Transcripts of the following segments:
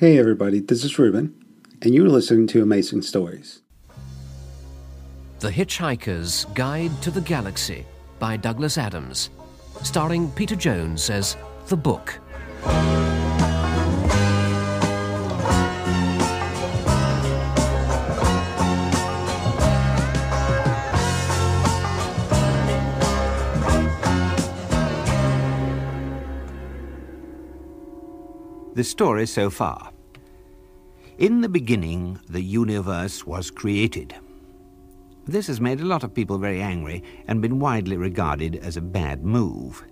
Hey everybody, this is Ruben, and you're listening to Amazing Stories. The Hitchhiker's Guide to the Galaxy by Douglas Adams, starring Peter Jones as The Book. The story so far. In the beginning, the universe was created. This has made a lot of people very angry and been widely regarded as a bad move.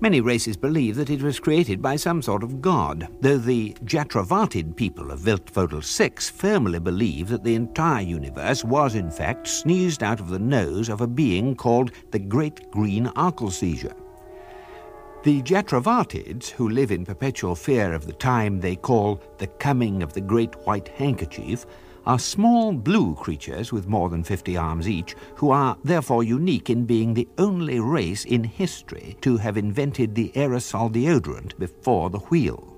Many races believe that it was created by some sort of god, though the Jatravartid people of Viltvodle 6 firmly believe that the entire universe was in fact sneezed out of the nose of a being called the Great Green Arkleseizure. The Jatravartids, who live in perpetual fear of the time they call the coming of the Great White Handkerchief, are small blue creatures with more than 50 arms each, who are therefore unique in being the only race in history to have invented the aerosol deodorant before the wheel.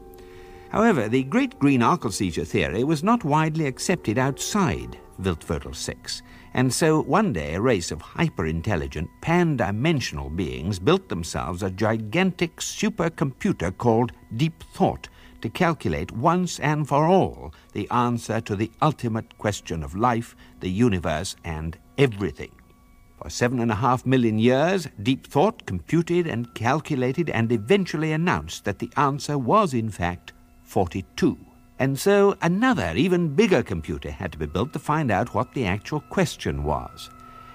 However, the Great Green Arkleseizure theory was not widely accepted outside Viltvodle 6, and so one day a race of hyper-intelligent, pan-dimensional beings built themselves a gigantic supercomputer called Deep Thought to calculate once and for all the answer to the ultimate question of life, the universe, and everything. For seven and a half million years, Deep Thought computed and calculated and eventually announced that the answer was, in fact, 42. And so another, even bigger computer had to be built to find out what the actual question was.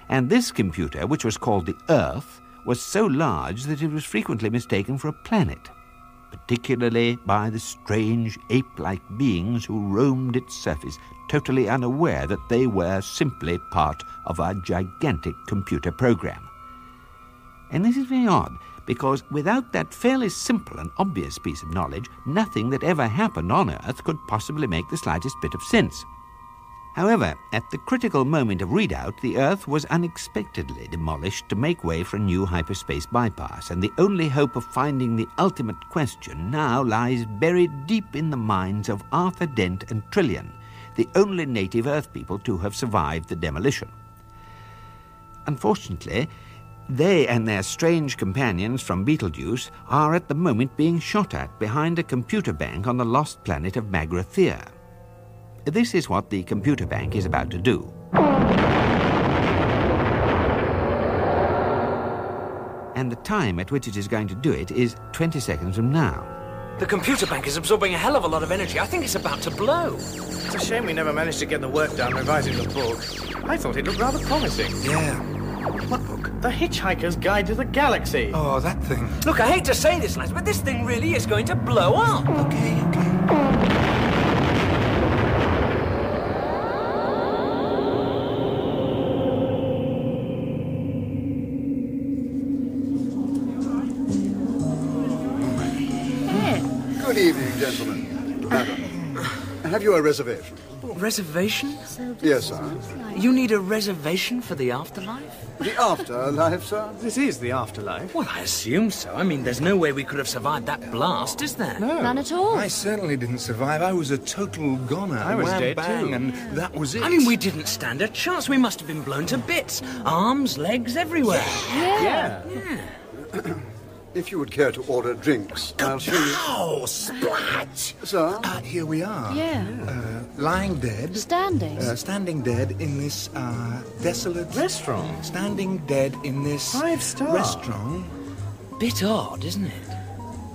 And this computer, which was called the Earth, was so large that it was frequently mistaken for a planet, particularly by the strange ape like beings who roamed its surface, totally unaware that they were simply part of a gigantic computer program. And this is very odd because without that fairly simple and obvious piece of knowledge, nothing that ever happened on Earth could possibly make the slightest bit of sense. However, at the critical moment of readout, the Earth was unexpectedly demolished to make way for a new hyperspace bypass, and the only hope of finding the ultimate question now lies buried deep in the minds of Arthur Dent and Trillian, the only native Earth people to have survived the demolition. Unfortunately, they and their strange companions from Betelgeuse are at the moment being shot at behind a computer bank on the lost planet of Magrathea. This is what the computer bank is about to do. And the time at which it is going to do it is 20 seconds from now. The computer bank is absorbing a hell of a lot of energy. I think it's about to blow. It's a shame we never managed to get the work done revising the book. I thought it looked rather promising. Yeah. What book? The Hitchhiker's Guide to the Galaxy. Oh, that thing. Look, I hate to say this, lads, but this thing really is going to blow up. Okay, okay. Have you a reservation? Reservation? Yes, sir. You need a reservation for the afterlife? The afterlife, sir? This is the afterlife. Well, I assume so. I mean, there's no way we could have survived that blast, is there? No. None at all. I certainly didn't survive. I was a total goner. I was Wham, dead bang, too. and that was it. I mean, we didn't stand a chance. We must have been blown to bits. Arms, legs, everywhere. Yeah. If you would care to order drinks, I'll show you. Oh, splat! Sir? Uh, here we are. Yeah. Uh, lying dead. Standing. Uh, standing dead in this uh, desolate Restaurant. Standing dead in this Five star. restaurant. Bit odd, isn't it?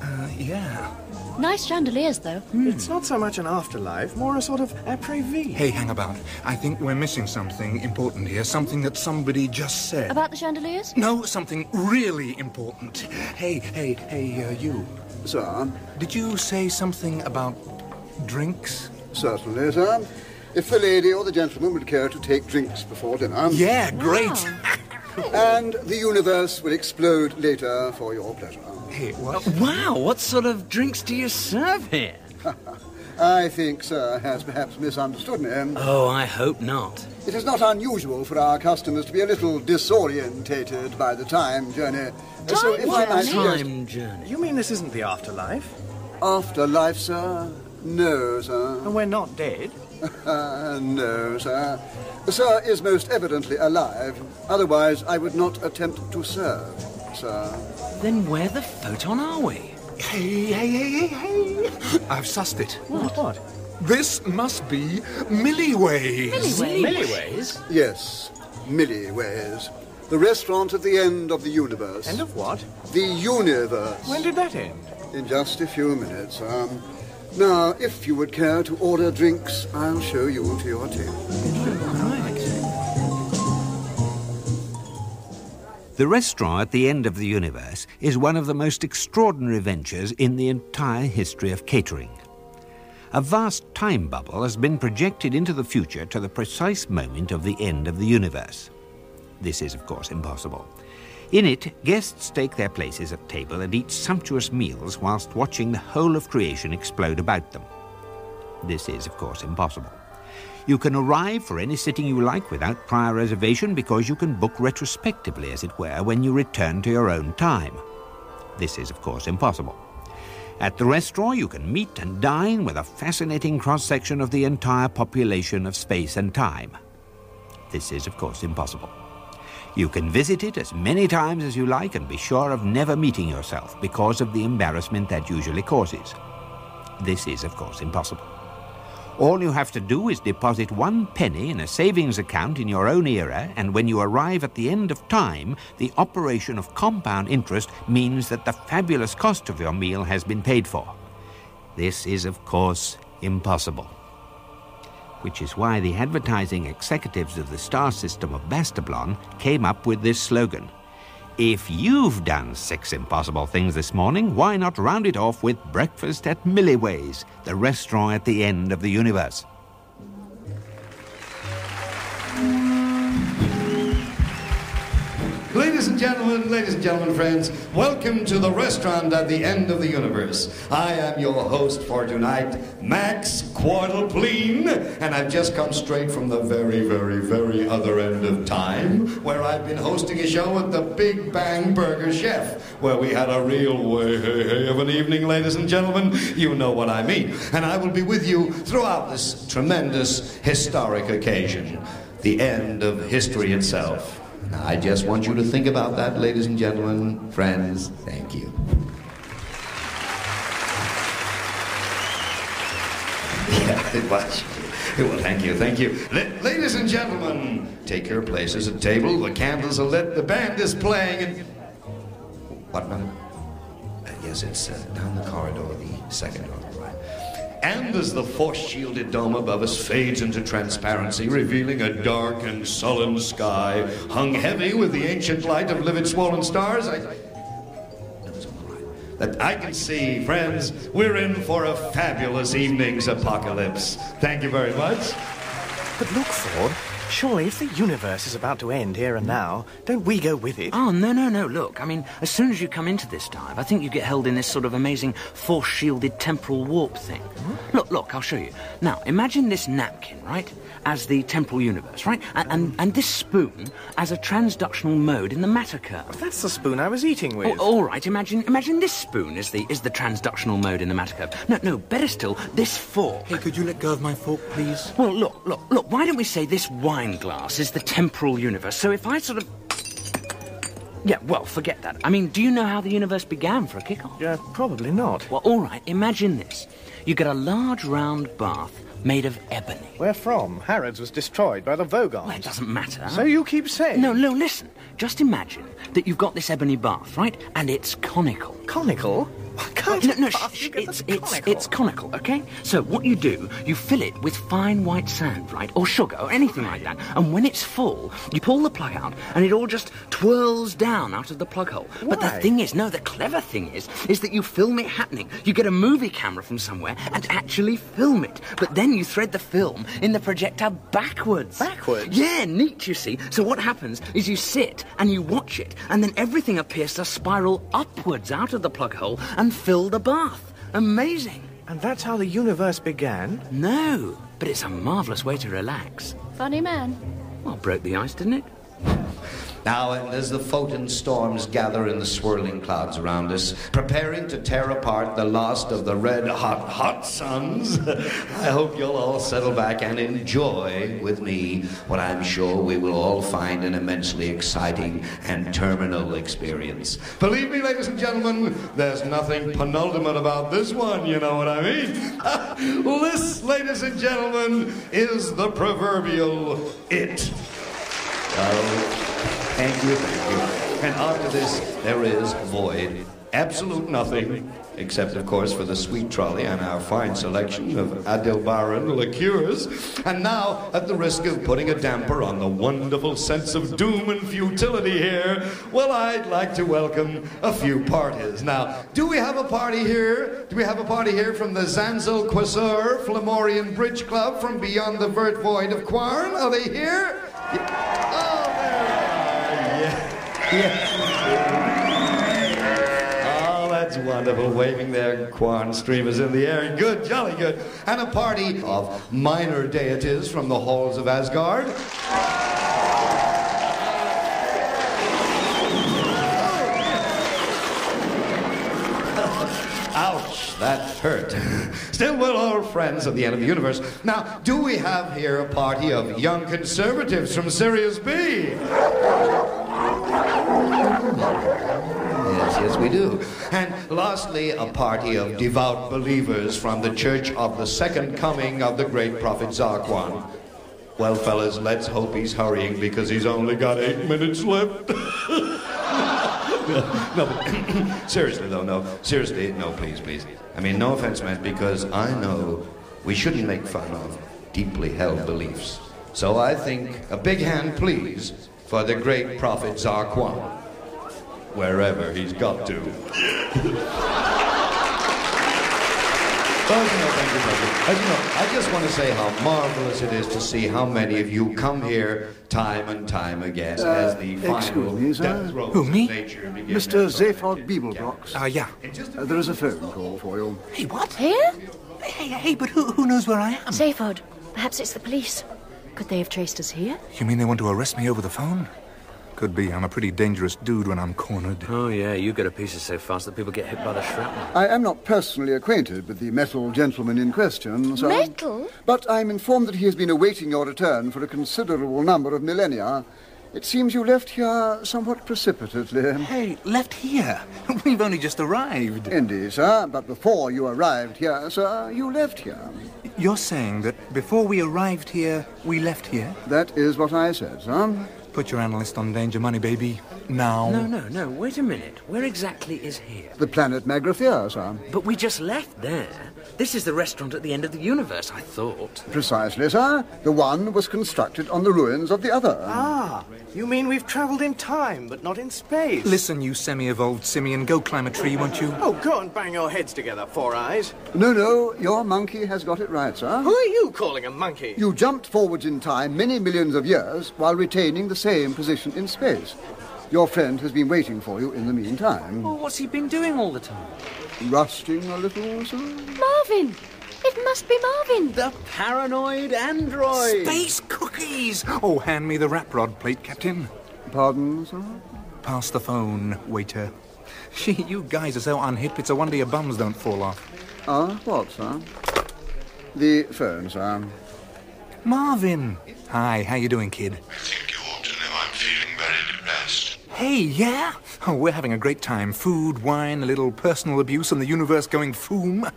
Uh, yeah. Nice chandeliers, though. It's not so much an afterlife, more a sort of après-vie. Hey, hang about. I think we're missing something important here. Something that somebody just said. About the chandeliers? No, something really important. Hey, hey, hey, uh, you. Sir? Did you say something about drinks? Certainly, sir. If the lady or the gentleman would care to take drinks before dinner. Yeah, great. And the universe will explode later for your pleasure. Hey, what? Oh, wow, what sort of drinks do you serve here? I think Sir has perhaps misunderstood me. Oh, I hope not. It is not unusual for our customers to be a little disorientated by the time journey. so if I What might suggest time journey? You mean this isn't the afterlife? afterlife, sir, No, sir. And we're not dead. Uh, no, sir. The Sir is most evidently alive. Otherwise, I would not attempt to serve, sir. Then where the photon are we? Hey, hey, hey, hey, hey! I've sussed it. What? What? This must be Milliways. Milliways? Yes, Milliways. The restaurant at the end of the universe. End of what? The universe. When did that end? In just a few minutes. Um, now, if you would care to order drinks, I'll show you to your table. The restaurant at the end of the universe is one of the most extraordinary ventures in the entire history of catering. A vast time bubble has been projected into the future to the precise moment of the end of the universe. This is, of course, impossible. In it, guests take their places at table and eat sumptuous meals whilst watching the whole of creation explode about them. This is, of course, impossible. You can arrive for any sitting you like without prior reservation because you can book retrospectively, as it were, when you return to your own time. This is, of course, impossible. At the restaurant, you can meet and dine with a fascinating cross section of the entire population of space and time. This is, of course, impossible. You can visit it as many times as you like and be sure of never meeting yourself because of the embarrassment that usually causes. This is, of course, impossible. All you have to do is deposit one penny in a savings account in your own era, and when you arrive at the end of time, the operation of compound interest means that the fabulous cost of your meal has been paid for. This is, of course, impossible. Which is why the advertising executives of the star system of Bastablon came up with this slogan If you've done six impossible things this morning, why not round it off with breakfast at Milliways, the restaurant at the end of the universe? Ladies and gentlemen, ladies and gentlemen, friends, welcome to the restaurant at the end of the universe. I am your host for tonight, Max Quordlepleen, and I've just come straight from the very, very, very other end of time, where I've been hosting a show at the Big Bang Burger Chef, where we had a real way of an evening, ladies and gentlemen. You know what I mean. And I will be with you throughout this tremendous historic occasion, the end of history itself. I just want you to think about that, ladies and gentlemen, friends. Thank you. Yeah, it was. Well, thank you, thank you. La- ladies and gentlemen, take your places at table. The candles are lit, the band is playing, and. What now? Uh, yes, it's uh, down the corridor, the second door. And as the force shielded dome above us fades into transparency, revealing a dark and sullen sky, hung heavy with the ancient light of livid swollen stars, I. That I can see, friends, we're in for a fabulous evening's apocalypse. Thank you very much. But look, Ford. Surely, if the universe is about to end here and now, don't we go with it? Oh, no, no, no. Look, I mean, as soon as you come into this dive, I think you get held in this sort of amazing force shielded temporal warp thing. Hmm? Look, look, I'll show you. Now, imagine this napkin, right, as the temporal universe, right? And, and, and this spoon as a transductional mode in the matter curve. That's the spoon I was eating with. Oh, all right, imagine imagine this spoon is the is the transductional mode in the matter curve. No, no, better still, this fork. Hey, could you let go of my fork, please? Well, look, look, look, why don't we say this wine glass is the temporal universe? So if I sort of. Yeah, well, forget that. I mean, do you know how the universe began for a kick-off? Yeah, probably not. Well, all right, imagine this. You get a large round bath made of ebony. Where from? Harrods was destroyed by the Vogons. Well, it doesn't matter. So you keep saying. No, no, listen. Just imagine that you've got this ebony bath, right? And it's conical. Conical? Kind No, no, sh- it's, it's, conical? it's conical, okay? So what you do, you fill it with fine white sand, right? Or sugar, or anything like that. And when it's full, you pull the plug out, and it all just twirls down out of the plug hole. But the thing is, no, the clever thing is, is that you film it happening. You get a movie camera from somewhere and actually film it. But then you thread the film in the projector backwards. Backwards? Yeah, neat, you see. So what happens is you sit and you watch it, and then everything appears to spiral upwards out of the plug hole and fill the bath. Amazing. And that's how the universe began? No, but it's a marvellous way to relax. Funny man. Well, broke the ice, didn't it? Now, and as the photon storms gather in the swirling clouds around us, preparing to tear apart the last of the red hot, hot suns, I hope you'll all settle back and enjoy with me what I'm sure we will all find an immensely exciting and terminal experience. Believe me, ladies and gentlemen, there's nothing penultimate about this one, you know what I mean? this, ladies and gentlemen, is the proverbial it. Oh, thank you, thank you. And after this, there is void. Absolute nothing. Except, of course, for the sweet trolley and our fine selection of Aldebaran liqueurs. And now, at the risk of putting a damper on the wonderful sense of doom and futility here, well, I'd like to welcome a few parties. Now, do we have a party here? Do we have a party here from the Zanzel Quasur Flamorian Bridge Club from beyond the vert void of Quarn? Are they here? Yeah. Oh. Yeah. Oh, that's wonderful. Waving their Quan streamers in the air. Good, jolly good. And a party of minor deities from the halls of Asgard. Ouch, that hurt. Still, we're all friends of the end of the universe. Now, do we have here a party of young conservatives from Sirius B? Yes, yes, we do. And lastly, a party of devout believers from the Church of the Second Coming of the great prophet Zarquon. Well, fellas, let's hope he's hurrying because he's only got eight minutes left. no, but seriously, though, no. Seriously, no, please, please. I mean, no offense meant because I know we shouldn't make fun of deeply held beliefs. So I think a big hand, please, for the great prophet Zarquon wherever he's got to. Well, as you know, thank you, thank you. As you know, I just want to say how marvelous it is to see how many of you come here time and time again as the final excuse me, sir? death throes Who, me? of nature begin Mr. their Zaphod Beeblebrox. Ah, yeah. Uh, there is a phone call for you. Hey, what? Here? Hey, hey, but who, who knows where I am? Zaphod. Perhaps it's the police. Could they have traced us here? You mean they want to arrest me over the phone? Could be. I'm a pretty dangerous dude when I'm cornered. Oh, yeah, you get a pieces so fast that people get hit by the shrapnel. I am not personally acquainted with the metal gentleman in question, sir. Metal? But I'm informed that he has been awaiting your return for a considerable number of millennia. It seems you left here somewhat precipitately. Hey, left here. We've only just arrived. Indeed, sir, but before you arrived here, sir, you left here. You're saying that before we arrived here, we left here? That is what I said, sir. Put your analyst on danger money, baby. Now. No, no, no, wait a minute. Where exactly is here? The planet Magrathea, sir. But we just left there. This is the restaurant at the end of the universe, I thought. Precisely, sir. The one was constructed on the ruins of the other. Ah, you mean we've travelled in time, but not in space? Listen, you semi-evolved simian, go climb a tree, won't you? Oh, go and bang your heads together, Four Eyes. No, no, your monkey has got it right, sir. Who are you calling a monkey? You jumped forwards in time many millions of years while retaining the same position in space. Your friend has been waiting for you in the meantime. Well, what's he been doing all the time? Rusting a little, sir? Marvin! It must be Marvin! The paranoid android! Space cookies! Oh, hand me the wrap rod plate, Captain. Pardon, sir? Pass the phone, waiter. Gee, you guys are so unhip, it's a wonder your bums don't fall off. Ah, what, sir? The phone, sir. Marvin! Hi, how you doing, kid? I think you ought to know I'm feeling very depressed. Hey, yeah? Oh, we're having a great time. Food, wine, a little personal abuse, and the universe going foom.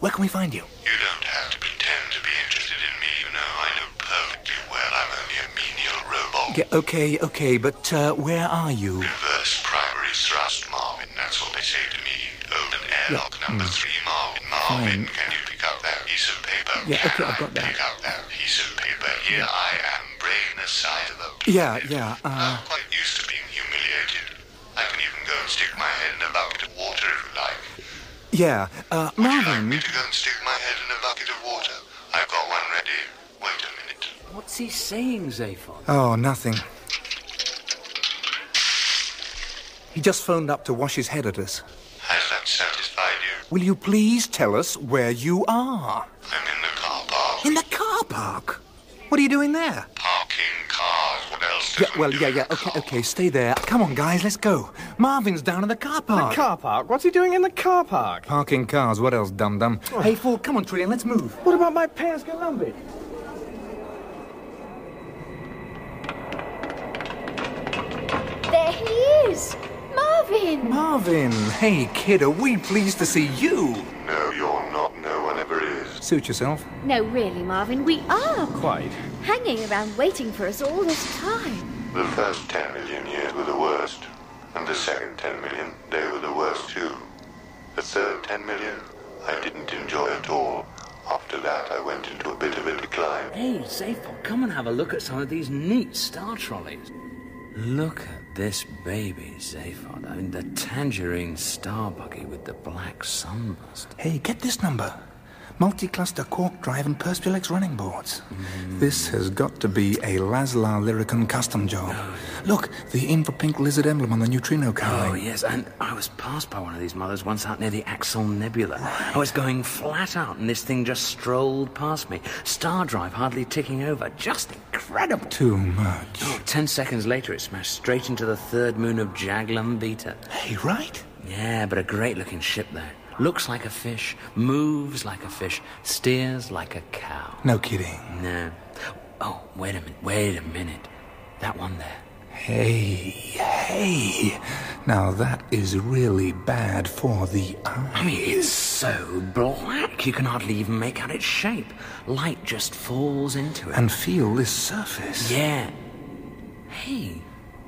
Where can we find you? You don't have to pretend to be interested in me, you know. I know perfectly well I'm only a menial robot. Yeah, okay, okay, but uh, where are you? Reverse primary thrust, Marvin. That's what they say to me. Open airlock number three, Marvin. Marvin, Fine. can you pick up that piece of paper? Yeah, okay, I've got that. Pick up that piece of paper. Here I am, brain a silo. Yeah, yeah, uh, I'm quite used to being humiliated. I can even go and stick my head in a bucket of water if you like. yeah. Uh, Would you like Marvin, me to go and stick my head in a bucket of water? I've got one ready. Wait a minute. What's he saying, Zaphod? Oh, nothing. He just phoned up to wash his head at us. Has that satisfied you? Will you please tell us where you are? I'm in the car park. In the car park? What are you doing there? Parking cars. What else Yeah, well, yeah, yeah. Okay, okay, stay there. Come on, guys, let's go. Marvin's down in the car park. The car park? What's he doing in the car park? Parking cars. What else, dum dum? Oh. Hey, Ford, come on, Trillian, let's move. What about my pants, Galumbi? There he is! Marvin! Marvin, hey, kid, are we pleased to see you? No, you're not. No one ever is. Suit yourself. No, really, Marvin, we are. Quite. Hanging around waiting for us all this time. The first 10 million years were the worst. And the second 10 million, they were the worst too. The third 10 million, I didn't enjoy at all. After that, I went into a bit of a decline. Hey, Zaphod, come and have a look at some of these neat star trolleys. Look at this baby, Zaphod. I mean, the tangerine star buggy with the black sunburst. Hey, get this number. Multi-cluster quark drive and Perspulex running boards. This has got to be a Lazlar Lyricon custom job. Look, the infra-pink lizard emblem on the neutrino car. Oh, yes, and I was passed by one of these mothers once out near the Axel Nebula. I was going flat out, and this thing just strolled past me. Star drive hardly ticking over. Just incredible. Too much. Oh, ten seconds later, it smashed straight into the third moon of Jaglan Beta. Hey, right? Yeah, but a great looking ship there. Looks like a fish, moves like a fish, steers like a cow. No kidding. No. Oh, wait a minute, wait a minute. That one there. Hey, hey. Now that is really bad for the eye. I mean, it's so black, you can hardly even make out its shape. Light just falls into it. And feel this surface. Yeah. Hey,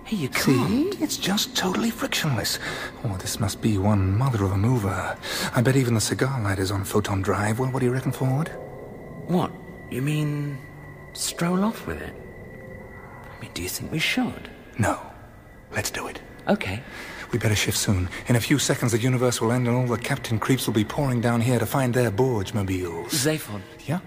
hey, you See, can't. it's just totally frictionless. Oh, this must be one mother of a mover. I bet even the cigar lighter's on photon drive. Well, what do you reckon, Ford? What? You mean stroll off with it? I mean, do you think we should? No. Let's do it. Okay. We better shift soon. In a few seconds, the universe will end and all the captain creeps will be pouring down here to find their Borge mobiles. Zaphod, Yeah?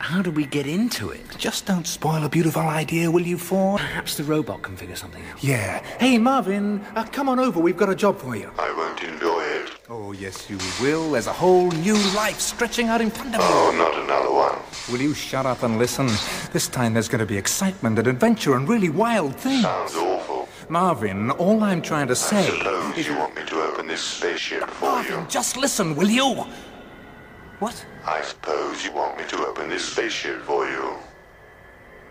How do we get into it? Just don't spoil a beautiful idea, will you, Ford? Perhaps the robot can figure something out. Yeah. Hey, Marvin, uh, come on over. We've got a job for you. I won't enjoy it. Oh, yes, you will. There's a whole new life stretching out in front of you. Oh, not another one. Will you shut up and listen? This time there's going to be excitement and adventure and really wild things. Sounds awful. Marvin, all I'm trying to say. Suppose you want me to open this spaceship for you. Marvin, just listen, will you? What? I suppose you want me to open this spaceship for you.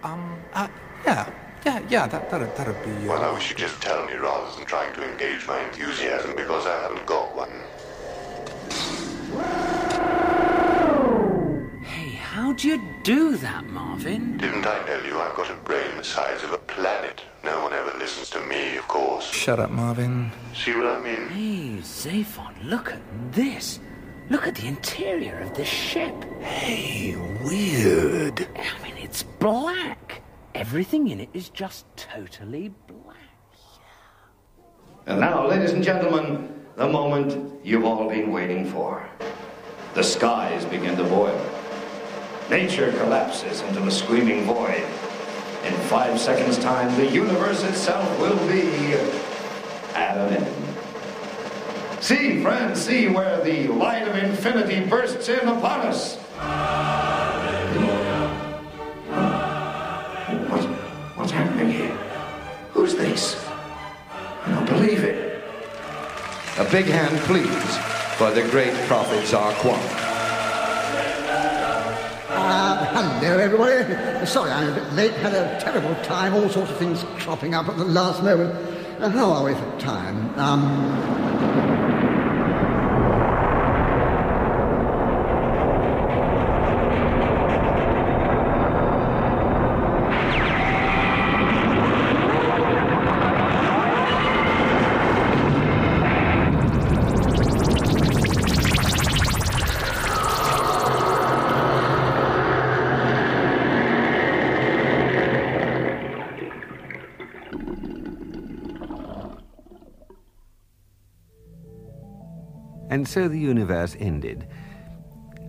Um, uh, yeah, yeah, yeah, that, that'd, that'd be. Well, I Uh, wish you'd just tell me rather than trying to engage my enthusiasm because I haven't got one. Hey, how'd you do that, Marvin? Didn't I tell you I've got a brain the size of a planet? No one ever listens to me, of course. shut up, Marvin. See what I mean? Hey, Zaphod, look at this. Look at the interior of this ship. Hey, weird. I mean, it's black. Everything in it is just totally black. And now, ladies and gentlemen, the moment you've all been waiting for. The skies begin to boil. Nature collapses into a screaming void. In five seconds' time, the universe itself will be at an end. See, friends, see where the light of infinity bursts in upon us. What, what's happening here? Who's this? I don't believe it. A big hand, please, for the great prophet Zarquon. Uh, hello, everybody. Sorry I'm a bit late. Had a terrible time. All sorts of things cropping up at the last moment. Uh, how are we for time? Um, so the universe ended.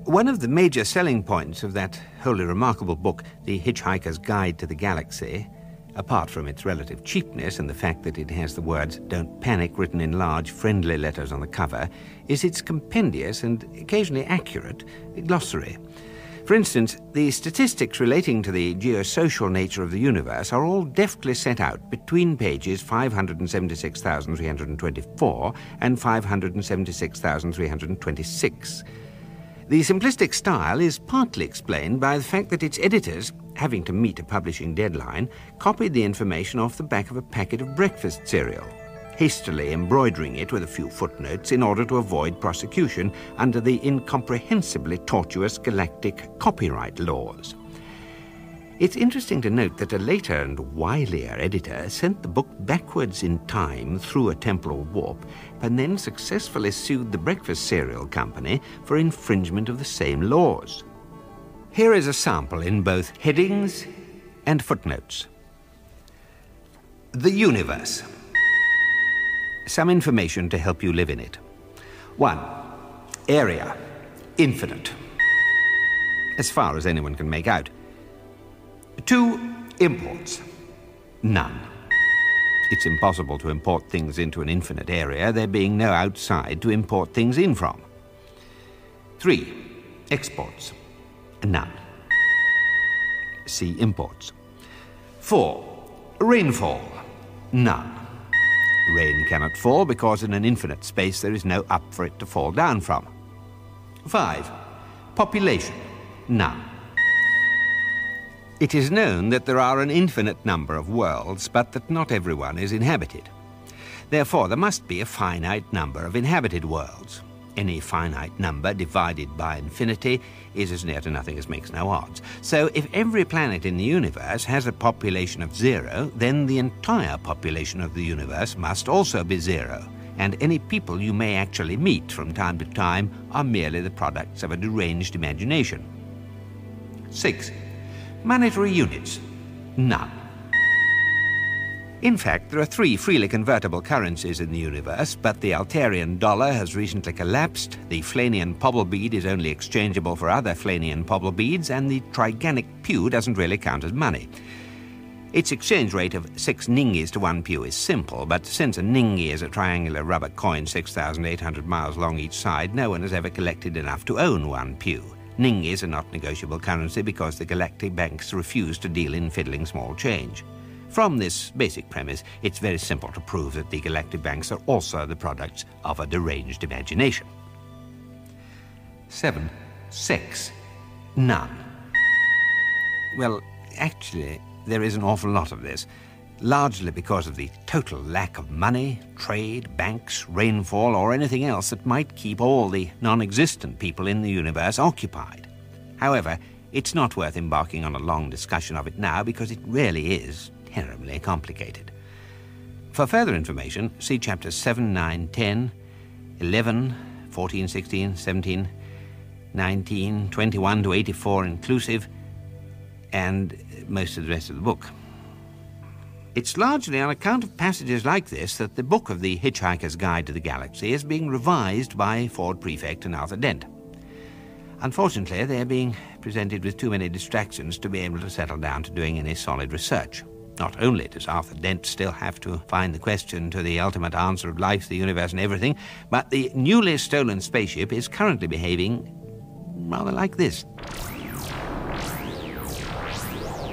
One of the major selling points of that wholly remarkable book, The Hitchhiker's Guide to the Galaxy, apart from its relative cheapness and the fact that it has the words Don't Panic written in large, friendly letters on the cover, is its compendious and occasionally accurate glossary. For instance, the statistics relating to the geosocial nature of the universe are all deftly set out between pages 576,324 and 576,326. The simplistic style is partly explained by the fact that its editors, having to meet a publishing deadline, copied the information off the back of a packet of breakfast cereal hastily embroidering it with a few footnotes in order to avoid prosecution under the incomprehensibly tortuous galactic copyright laws. It's interesting to note that a later and wilier editor sent the book backwards in time through a temporal warp and then successfully sued the breakfast cereal company for infringement of the same laws. Here is a sample in both headings and footnotes. The Universe some information to help you live in it. 1. Area. Infinite. As far as anyone can make out. 2. Imports. None. It's impossible to import things into an infinite area, there being no outside to import things in from. 3. Exports. None. See imports. 4. Rainfall. None. Rain cannot fall because in an infinite space there is no up for it to fall down from. 5. Population. None. It is known that there are an infinite number of worlds, but that not everyone is inhabited. Therefore, there must be a finite number of inhabited worlds. Any finite number divided by infinity is as near to nothing as makes no odds. So if every planet in the universe has a population of zero, then the entire population of the universe must also be zero. And any people you may actually meet from time to time are merely the products of a deranged imagination. 6. Monetary units. None. In fact, there are three freely convertible currencies in the universe, but the Altarian dollar has recently collapsed, the Flanian pobble bead is only exchangeable for other Flanian pobble beads, and the Triganic Pu doesn't really count as money. Its exchange rate of six ningies to one Pu is simple, but since a ningi is a triangular rubber coin 6,800 miles long each side, no one has ever collected enough to own one Pu. Ningies are not negotiable currency because the galactic banks refuse to deal in fiddling small change. From this basic premise, it's very simple to prove that the galactic banks are also the products of a deranged imagination. 7. 6. None. Well, actually, there is an awful lot of this, largely because of the total lack of money, trade, banks, rainfall, or anything else that might keep all the non existent people in the universe occupied. However, it's not worth embarking on a long discussion of it now because it really is terribly complicated. For further information, see chapters 7, 9, 10, 11, 14, 16, 17, 19, 21 to 84 inclusive, and most of the rest of the book. It's largely on account of passages like this that the book of The Hitchhiker's Guide to the Galaxy is being revised by Ford Prefect and Arthur Dent. Unfortunately, they're being presented with too many distractions to be able to settle down to doing any solid research. Not only does Arthur Dent still have to find the question to the ultimate answer of life, the universe, and everything, but the newly stolen spaceship is currently behaving rather like this.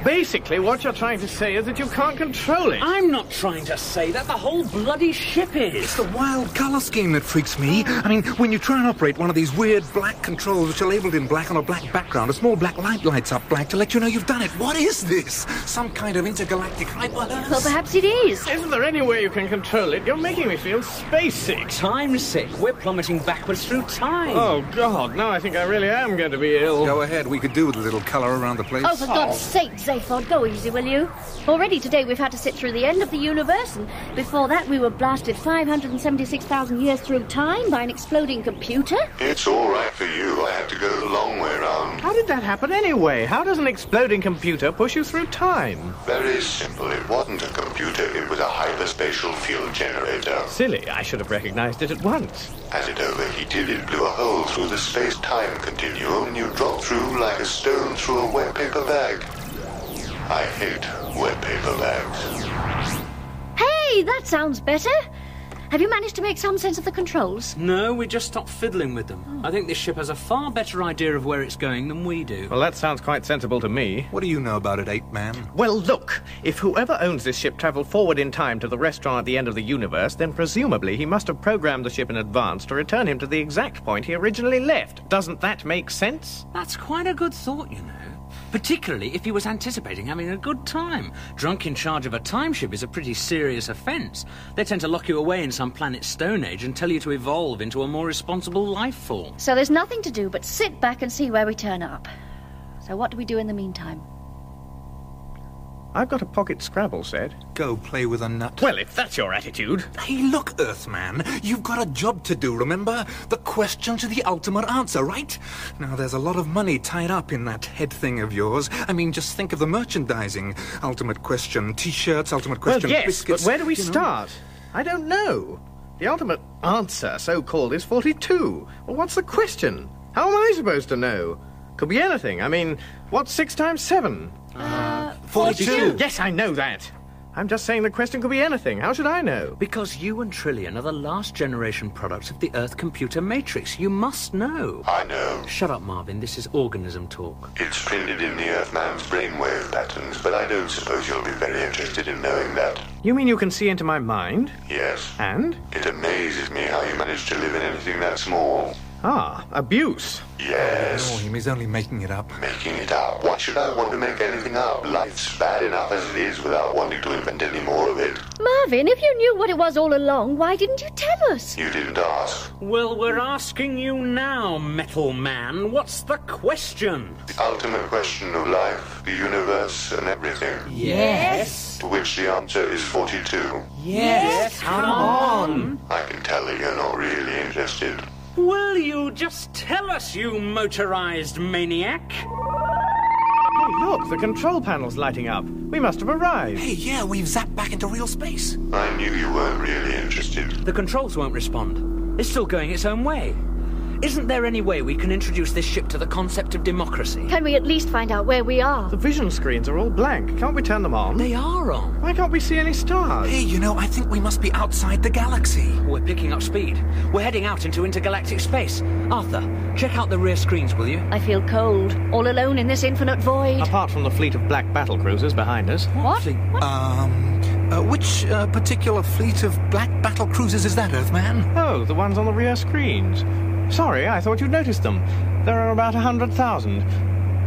Basically, what you're trying to say is that you can't control it. I'm not trying to say that. The whole bloody ship is. It's the wild colour scheme that freaks me. I mean, when you try and operate one of these weird black controls which are labelled in black on a black background, a small black light lights up black to let you know you've done it. What is this? Some kind of intergalactic hyper... Well, perhaps it is. Isn't there any way you can control it? You're making me feel space sick. Time sick. We're plummeting backwards through time. Oh, God. Now I think I really am going to be ill. Go ahead. We could do with a little colour around the place. Oh, for God's oh. sake, Zaphod, go easy, will you? Already today we've had to sit through the end of the universe, and before that we were blasted 576,000 years through time by an exploding computer. It's all right for you. I had to go the long way round. How did that happen anyway? How does an exploding computer push you through time? Very simple. It wasn't a computer, it was a hyperspatial field generator. Silly. I should have recognized it at once. As it overheated, it blew a hole through the space-time continuum, and you dropped through like a stone through a wet paper bag. I hate wet paper bags. Hey, that sounds better. Have you managed to make some sense of the controls? No, we just stopped fiddling with them. I think this ship has a far better idea of where it's going than we do. Well, that sounds quite sensible to me. What do you know about it, Ape Man? Well, look, if whoever owns this ship traveled forward in time to the restaurant at the end of the universe, then presumably he must have programmed the ship in advance to return him to the exact point he originally left. Doesn't that make sense? That's quite a good thought, you know. Particularly if he was anticipating having a good time. Drunk in charge of a time ship is a pretty serious offence. They tend to lock you away in some planet Stone Age and tell you to evolve into a more responsible life form. So there's nothing to do but sit back and see where we turn up. So what do we do in the meantime? I've got a pocket Scrabble set. Go play with a nut. Well, if that's your attitude. Hey, look, Earthman. You've got a job to do, remember? The question to the ultimate answer, right? Now, there's a lot of money tied up in that head thing of yours. I mean, just think of the merchandising. Ultimate question T-shirts, ultimate question well, yes, biscuits. but where do we you know. start? I don't know. The ultimate answer, so called, is 42. Well, what's the question? How am I supposed to know? Could be anything. I mean, what's 6 times 7? Uh, 42. Yes, I know that. I'm just saying the question could be anything. How should I know? Because you and Trillian are the last generation products of the Earth computer matrix. You must know. I know. Shut up, Marvin. This is organism talk. It's printed in the Earthman's brainwave patterns, but I don't suppose you'll be very interested in knowing that. You mean you can see into my mind? Yes. And? It amazes me how you manage to live in anything that small. Ah, abuse. Yes. Oh, he's only making it up. Making it up. Why should I want to make anything up? Life's bad enough as it is without wanting to invent any more of it. Marvin, if you knew what it was all along, why didn't you tell us? You didn't ask. Well, we're asking you now, Metal Man. What's the question? The ultimate question of life, the universe, and everything. Yes. To which the answer is 42. Yes, come on. I can tell that you're not really interested. Will you just tell us, you motorized maniac? Hey, look, the control panel's lighting up. We must have arrived. Hey, yeah, we've zapped back into real space. I knew you weren't really interested. The controls won't respond. It's still going its own way. Isn't there any way we can introduce this ship to the concept of democracy? Can we at least find out where we are? The vision screens are all blank. Can't we turn them on? They are on. Why can't we see any stars? Hey, you know, I think we must be outside the galaxy. We're picking up speed. We're heading out into intergalactic space. Arthur, check out the rear screens, will you? I feel cold, all alone in this infinite void. Apart from the fleet of black battle cruisers behind us. What? Um, uh, which uh, particular fleet of black battle cruisers is that, Earthman? Oh, the ones on the rear screens. Sorry, I thought you'd noticed them. There are about a hundred thousand.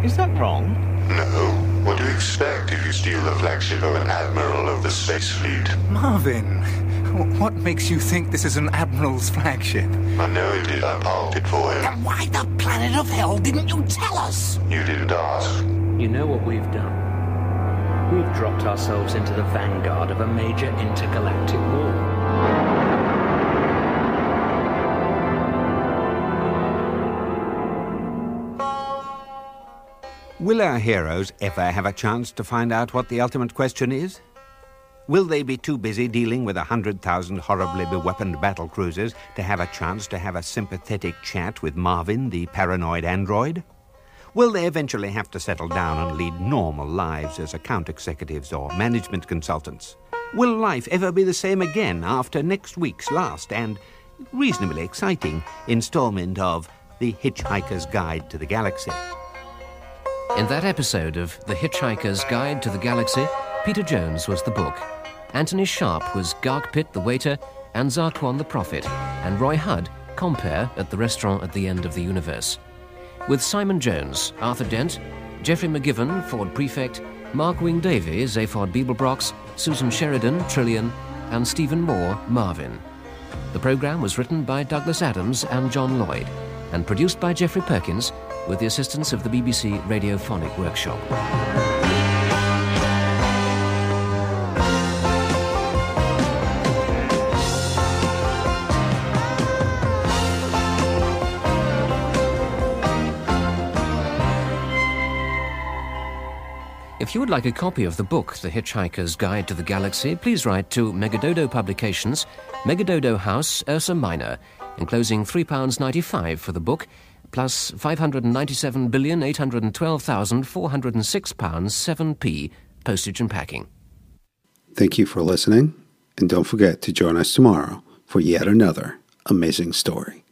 Is that wrong? No. What do you expect if you steal the flagship of an admiral of the space fleet? Marvin, what makes you think this is an admiral's flagship? I know you did. I parked it for him. Then why the planet of hell didn't you tell us? You didn't ask. You know what we've done? We've dropped ourselves into the vanguard of a major intergalactic war. Will our heroes ever have a chance to find out what the ultimate question is? Will they be too busy dealing with a hundred thousand horribly beweaponed battle cruisers to have a chance to have a sympathetic chat with Marvin, the paranoid android? Will they eventually have to settle down and lead normal lives as account executives or management consultants? Will life ever be the same again after next week's last and reasonably exciting installment of The Hitchhiker's Guide to the Galaxy? In that episode of The Hitchhiker's Guide to the Galaxy, Peter Jones was the book. Anthony Sharp was Garkbit, the waiter, and Zarquon the prophet, and Roy Hudd, compere at the restaurant at the end of the universe. With Simon Jones, Arthur Dent, Geoffrey McGivern, Ford Prefect, Mark Wing-Davey, Zaphod Beeblebrox, Susan Sheridan, Trillian, and Stephen Moore, Marvin. The program was written by Douglas Adams and John Lloyd, and produced by Geoffrey Perkins with the assistance of the BBC Radiophonic Workshop. If you would like a copy of the book, The Hitchhiker's Guide to the Galaxy, please write to Megadodo Publications, Megadodo House, Ursa Minor, enclosing £3.95 for the book, plus £597,812,406 7p postage and packing. Thank you for listening, and don't forget to join us tomorrow for yet another amazing story.